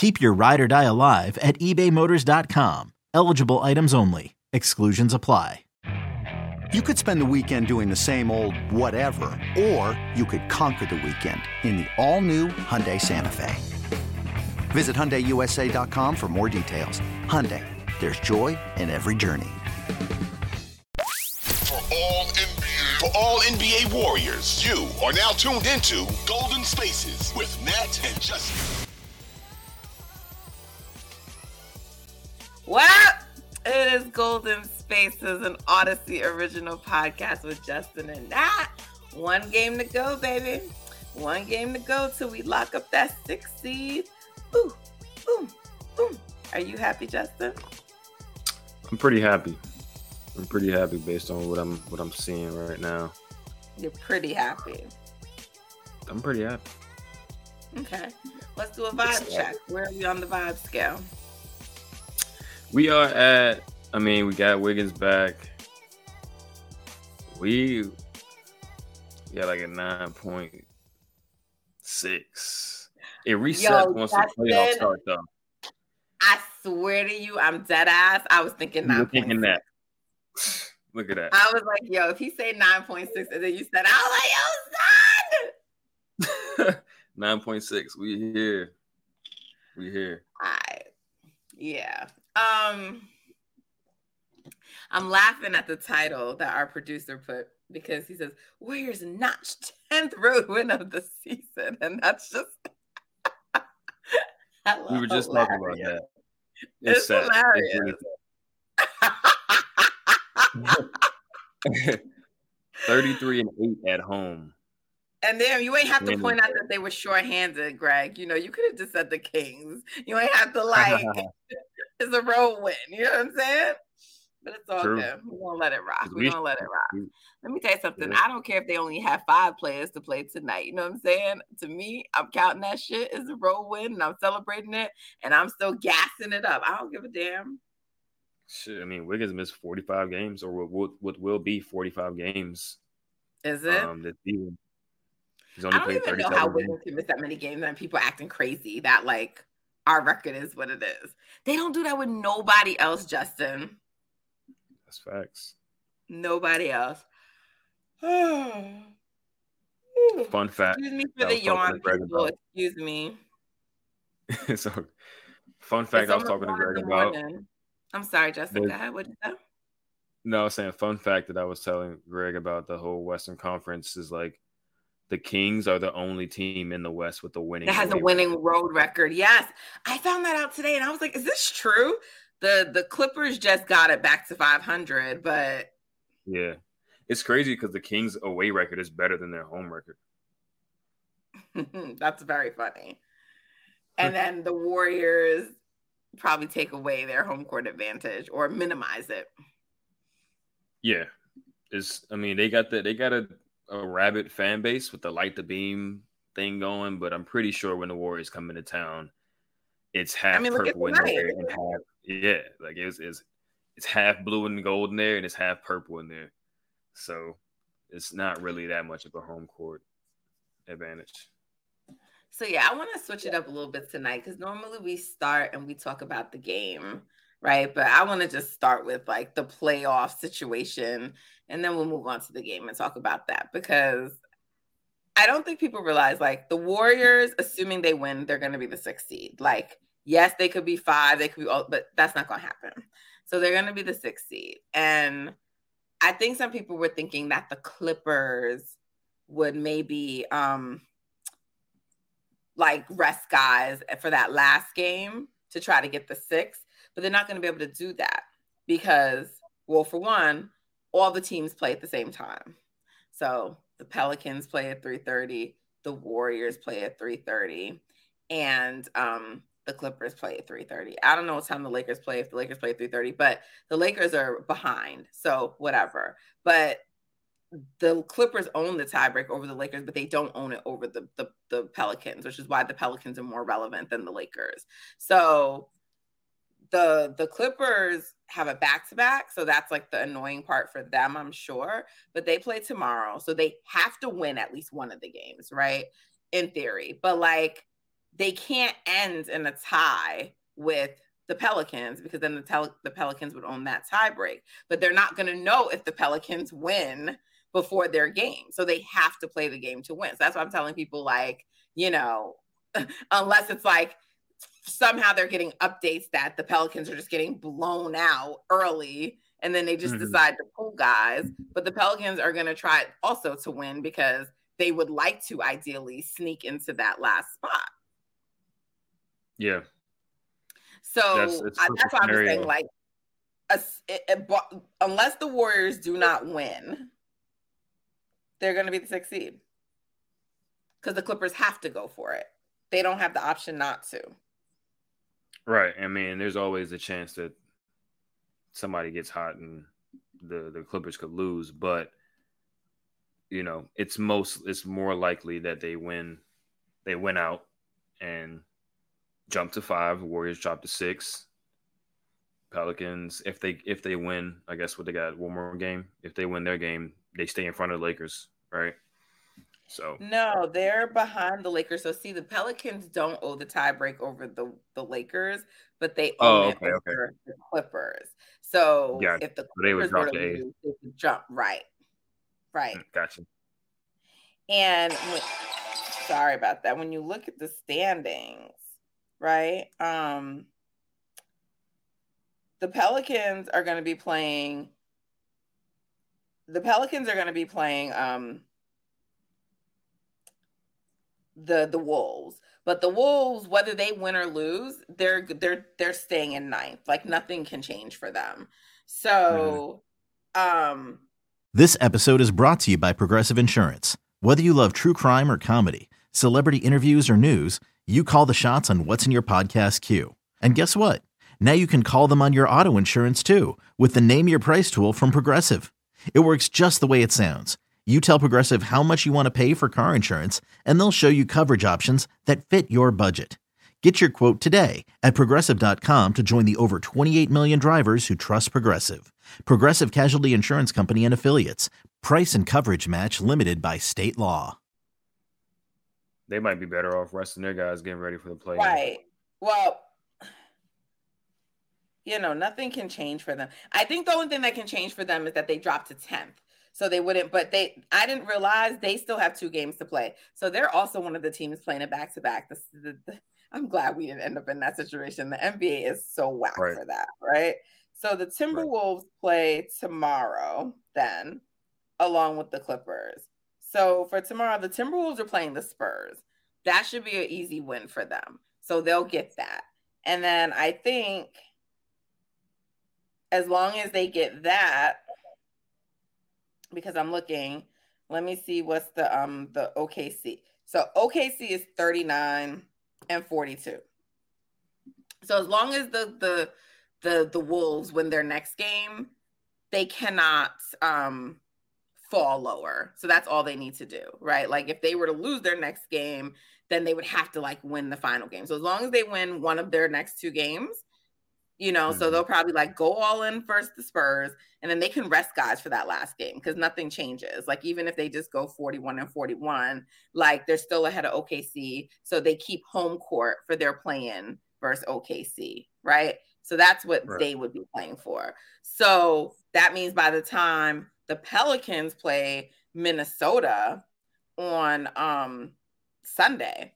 Keep your ride or die alive at ebaymotors.com. Eligible items only. Exclusions apply. You could spend the weekend doing the same old whatever, or you could conquer the weekend in the all-new Hyundai Santa Fe. Visit HyundaiUSA.com for more details. Hyundai, there's joy in every journey. For all NBA, for all NBA Warriors, you are now tuned into Golden Spaces with Nat and Justin. Well, it is Golden Spaces, an Audacy original podcast with Justin and Nat. One game to go, baby. One game to go till we lock up that six seed. Ooh, ooh, ooh. Are you happy, Justin? I'm pretty happy. I'm pretty happy based on what I'm what I'm seeing right now. You're pretty happy. I'm pretty happy. Okay. Let's do a vibe check. Where are we on the vibe scale? We are at. I mean, we got Wiggins back. We got like a nine point six. It resets Yo, once the playoffs start, though. I swear to you, I'm dead ass. I was thinking nine. thinking that. Look at that. I was like, yo, if he say 9.6 and then you said, I was like, yo, son. Nine point six. We here. We here. I yeah. Um I'm laughing at the title that our producer put because he says Warriors notched 10th road win of the season. And that's just We were just talking about that. It's sad. hilarious. really sad. 33 and 8 at home. And then you ain't have to point out that they were short-handed, Greg. You know, you could have just said the Kings. You ain't have to like it's a road win. You know what I'm saying? But it's all True. good. We're gonna let it rock. We're we- gonna let it rock. Let me tell you something. Yeah. I don't care if they only have five players to play tonight. You know what I'm saying? To me, I'm counting that shit as a road win and I'm celebrating it and I'm still gassing it up. I don't give a damn. Shit, I mean, Wiggins missed 45 games, or what, what, what will be 45 games Is it? um, this season. He's I don't played even know how. Wiggins can miss that many games and people acting crazy that like our record is what it is. They don't do that with nobody else, Justin. That's facts. Nobody else. Fun fact. Excuse me for the yawn, people. Excuse me. so, fun fact it's I was talking to Greg about. I'm sorry, Justin. Go ahead. What did you say? No, I was saying fun fact that I was telling Greg about the whole Western Conference is like the Kings are the only team in the West with the winning. That has a winning record. road record. Yes, I found that out today, and I was like, "Is this true?" the The Clippers just got it back to 500, but Yeah, it's crazy because the Kings' away record is better than their home record. that's very funny. And then the Warriors probably take away their home court advantage or minimize it. Yeah, it's. I mean, they got the they got a a rabid fan base with the light the beam thing going, but I'm pretty sure when the Warriors come into town, it's half mean, purple in there and half yeah, like it's it's it's half blue and gold in there and it's half purple in there, so it's not really that much of a home court advantage. So yeah, I want to switch it up a little bit tonight because normally we start and we talk about the game, right? But I want to just start with like the playoff situation, and then we'll move on to the game and talk about that because I don't think people realize like the Warriors, assuming they win, they're going to be the sixth seed. Like, yes, they could be five, they could be, all, but that's not going to happen. So they're going to be the sixth seed, and I think some people were thinking that the Clippers would maybe um like rest guys for that last game to try to get the six, but they're not going to be able to do that because, well, for one, all the teams play at the same time. So the Pelicans play at 3:30, the Warriors play at 3:30, and um, the Clippers play at 3:30. I don't know what time the Lakers play if the Lakers play at 3:30, but the Lakers are behind, so whatever. But the Clippers own the tiebreak over the Lakers, but they don't own it over the, the, the Pelicans, which is why the Pelicans are more relevant than the Lakers. So the the Clippers have a back to back, so that's like the annoying part for them, I'm sure. But they play tomorrow, so they have to win at least one of the games, right? In theory, but like they can't end in a tie with the Pelicans because then the, tel- the Pelicans would own that tie break. But they're not going to know if the Pelicans win before their game. So they have to play the game to win. So that's why I'm telling people, like, you know, unless it's like somehow they're getting updates that the Pelicans are just getting blown out early and then they just mm-hmm. decide to pull guys. But the Pelicans are going to try also to win because they would like to ideally sneak into that last spot. Yeah. So that's, I, that's why I'm saying, like, a, it, it, unless the Warriors do not win, they're going to be the sixth seed because the Clippers have to go for it. They don't have the option not to. Right. I mean, there's always a chance that somebody gets hot and the the Clippers could lose, but you know, it's most it's more likely that they win they win out and jump to 5, Warriors drop to 6. Pelicans if they if they win, I guess what they got one more game. If they win their game, they stay in front of the Lakers, right? So no, they're behind the Lakers. So see, the Pelicans don't owe the tiebreak over the the Lakers, but they own oh, okay, it okay. the Clippers. So yeah, if the Clippers were to lose, they could jump right, right. Mm, gotcha. And when, sorry about that. When you look at the standings, right? Um, the Pelicans are going to be playing the Pelicans are going to be playing um, the the Wolves. But the Wolves, whether they win or lose, they're they're they're staying in ninth. Like nothing can change for them. So, mm-hmm. um, this episode is brought to you by Progressive Insurance. Whether you love true crime or comedy, celebrity interviews or news, you call the shots on what's in your podcast queue. And guess what? Now you can call them on your auto insurance too with the Name Your Price tool from Progressive. It works just the way it sounds. You tell Progressive how much you want to pay for car insurance, and they'll show you coverage options that fit your budget. Get your quote today at progressive.com to join the over 28 million drivers who trust Progressive. Progressive Casualty Insurance Company and Affiliates. Price and coverage match limited by state law. They might be better off resting their guys getting ready for the play. Right. Well, you know, nothing can change for them. I think the only thing that can change for them is that they drop to 10th. So they wouldn't, but they, I didn't realize they still have two games to play. So they're also one of the teams playing it back to back. I'm glad we didn't end up in that situation. The NBA is so whack right. for that, right? So the Timberwolves right. play tomorrow, then, along with the Clippers. So for tomorrow, the Timberwolves are playing the Spurs. That should be an easy win for them. So they'll get that. And then I think as long as they get that, because I'm looking, let me see what's the um the OKC. So OKC is 39 and 42. So as long as the the the the Wolves win their next game, they cannot um fall lower. So that's all they need to do, right? Like if they were to lose their next game, then they would have to like win the final game. So as long as they win one of their next two games, you know, mm-hmm. so they'll probably like go all in first the Spurs and then they can rest guys for that last game because nothing changes. Like even if they just go 41 and 41, like they're still ahead of OKC. So they keep home court for their playing versus OKC, right? So that's what right. they would be playing for. So that means by the time the Pelicans play Minnesota on um Sunday,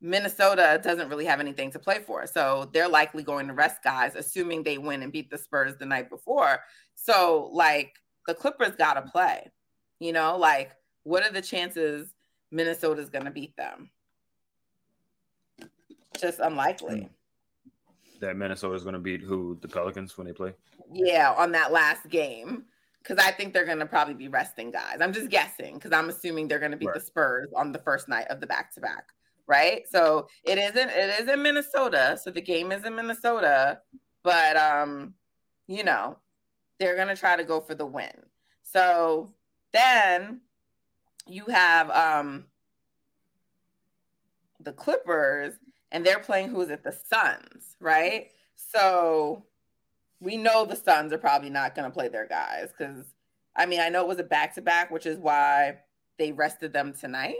Minnesota doesn't really have anything to play for. So they're likely going to rest guys, assuming they win and beat the Spurs the night before. So, like, the Clippers got to play. You know, like what are the chances Minnesota's going to beat them? Just unlikely. That Minnesota's going to beat who? The Pelicans when they play? Yeah, on that last game. Because I think they're going to probably be resting guys. I'm just guessing because I'm assuming they're going to beat right. the Spurs on the first night of the back to back. Right. So it isn't, it is in Minnesota. So the game is in Minnesota. But, um, you know, they're to try to go for the win. So then you have um the Clippers and they're playing who's it? The Suns, right? So we know the Suns are probably not to play their guys because I mean, I know it was a back to back, which is why they rested them tonight.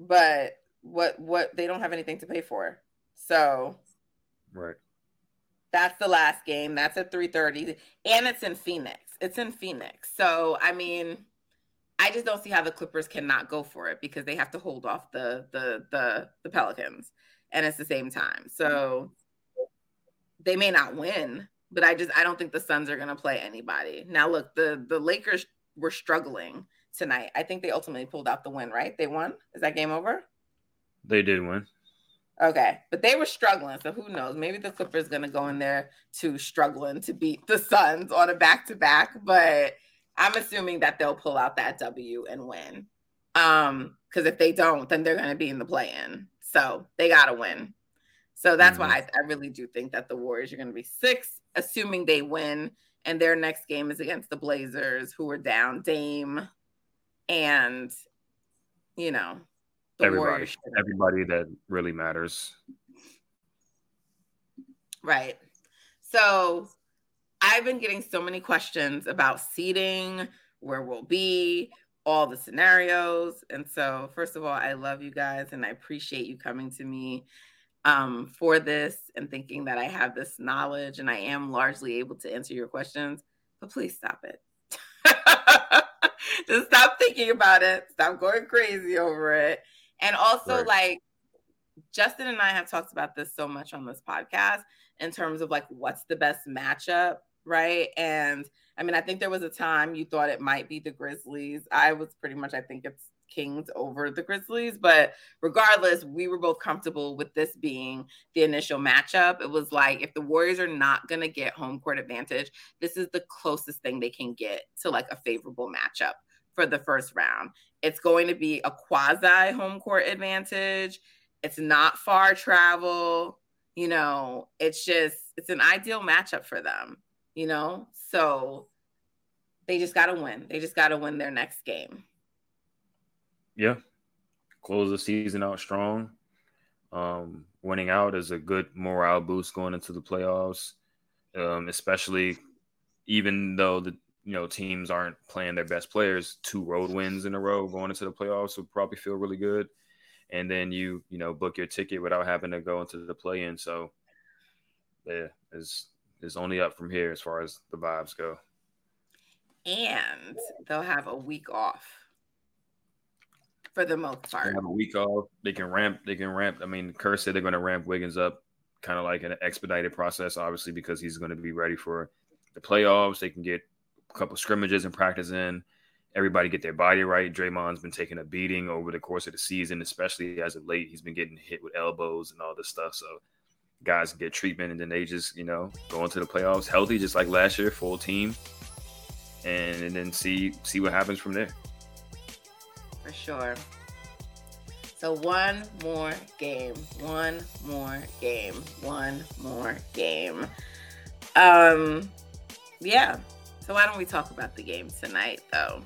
But what what they don't have anything to pay for. So Right. That's the last game. That's at 3:30 and it's in Phoenix. It's in Phoenix. So, I mean, I just don't see how the Clippers cannot go for it because they have to hold off the the the the Pelicans and it's the same time. So they may not win, but I just I don't think the Suns are going to play anybody. Now look, the the Lakers were struggling tonight. I think they ultimately pulled out the win, right? They won. Is that game over? They did win. Okay, but they were struggling, so who knows? Maybe the Clippers going to go in there to struggling to beat the Suns on a back to back, but I'm assuming that they'll pull out that W and win. Um, because if they don't, then they're going to be in the play in, so they got to win. So that's mm-hmm. why I, I really do think that the Warriors are going to be six, assuming they win, and their next game is against the Blazers, who are down Dame, and you know everybody, everybody that really matters. Right. So I've been getting so many questions about seating, where we'll be, all the scenarios. And so, first of all, I love you guys and I appreciate you coming to me um, for this and thinking that I have this knowledge and I am largely able to answer your questions. But please stop it. Just stop thinking about it. Stop going crazy over it. And also, right. like, Justin and I have talked about this so much on this podcast in terms of like what's the best matchup, right? And I mean, I think there was a time you thought it might be the Grizzlies. I was pretty much, I think it's Kings over the Grizzlies, but regardless, we were both comfortable with this being the initial matchup. It was like if the Warriors are not going to get home court advantage, this is the closest thing they can get to like a favorable matchup for the first round. It's going to be a quasi home court advantage. It's not far travel. You know, it's just, it's an ideal matchup for them, you know? So they just got to win. They just got to win their next game. Yeah. Close the season out strong. Um, winning out is a good morale boost going into the playoffs, um, especially even though the you know teams aren't playing their best players, two road wins in a row going into the playoffs would probably feel really good. And then you you know book your ticket without having to go into the play in. So yeah, is is only up from here as far as the vibes go. And they'll have a week off for the most part. They have a week off. They can ramp. They can ramp. I mean, Kerr said they're going to ramp Wiggins up, kind of like an expedited process, obviously, because he's going to be ready for the playoffs. They can get couple scrimmages and practice in. Everybody get their body right. Draymond's been taking a beating over the course of the season, especially as of late. He's been getting hit with elbows and all this stuff. So guys get treatment and then they just, you know, go into the playoffs healthy, just like last year, full team. And, and then see see what happens from there. For sure. So one more game, one more game, one more game. Um, yeah, so why don't we talk about the game tonight, though?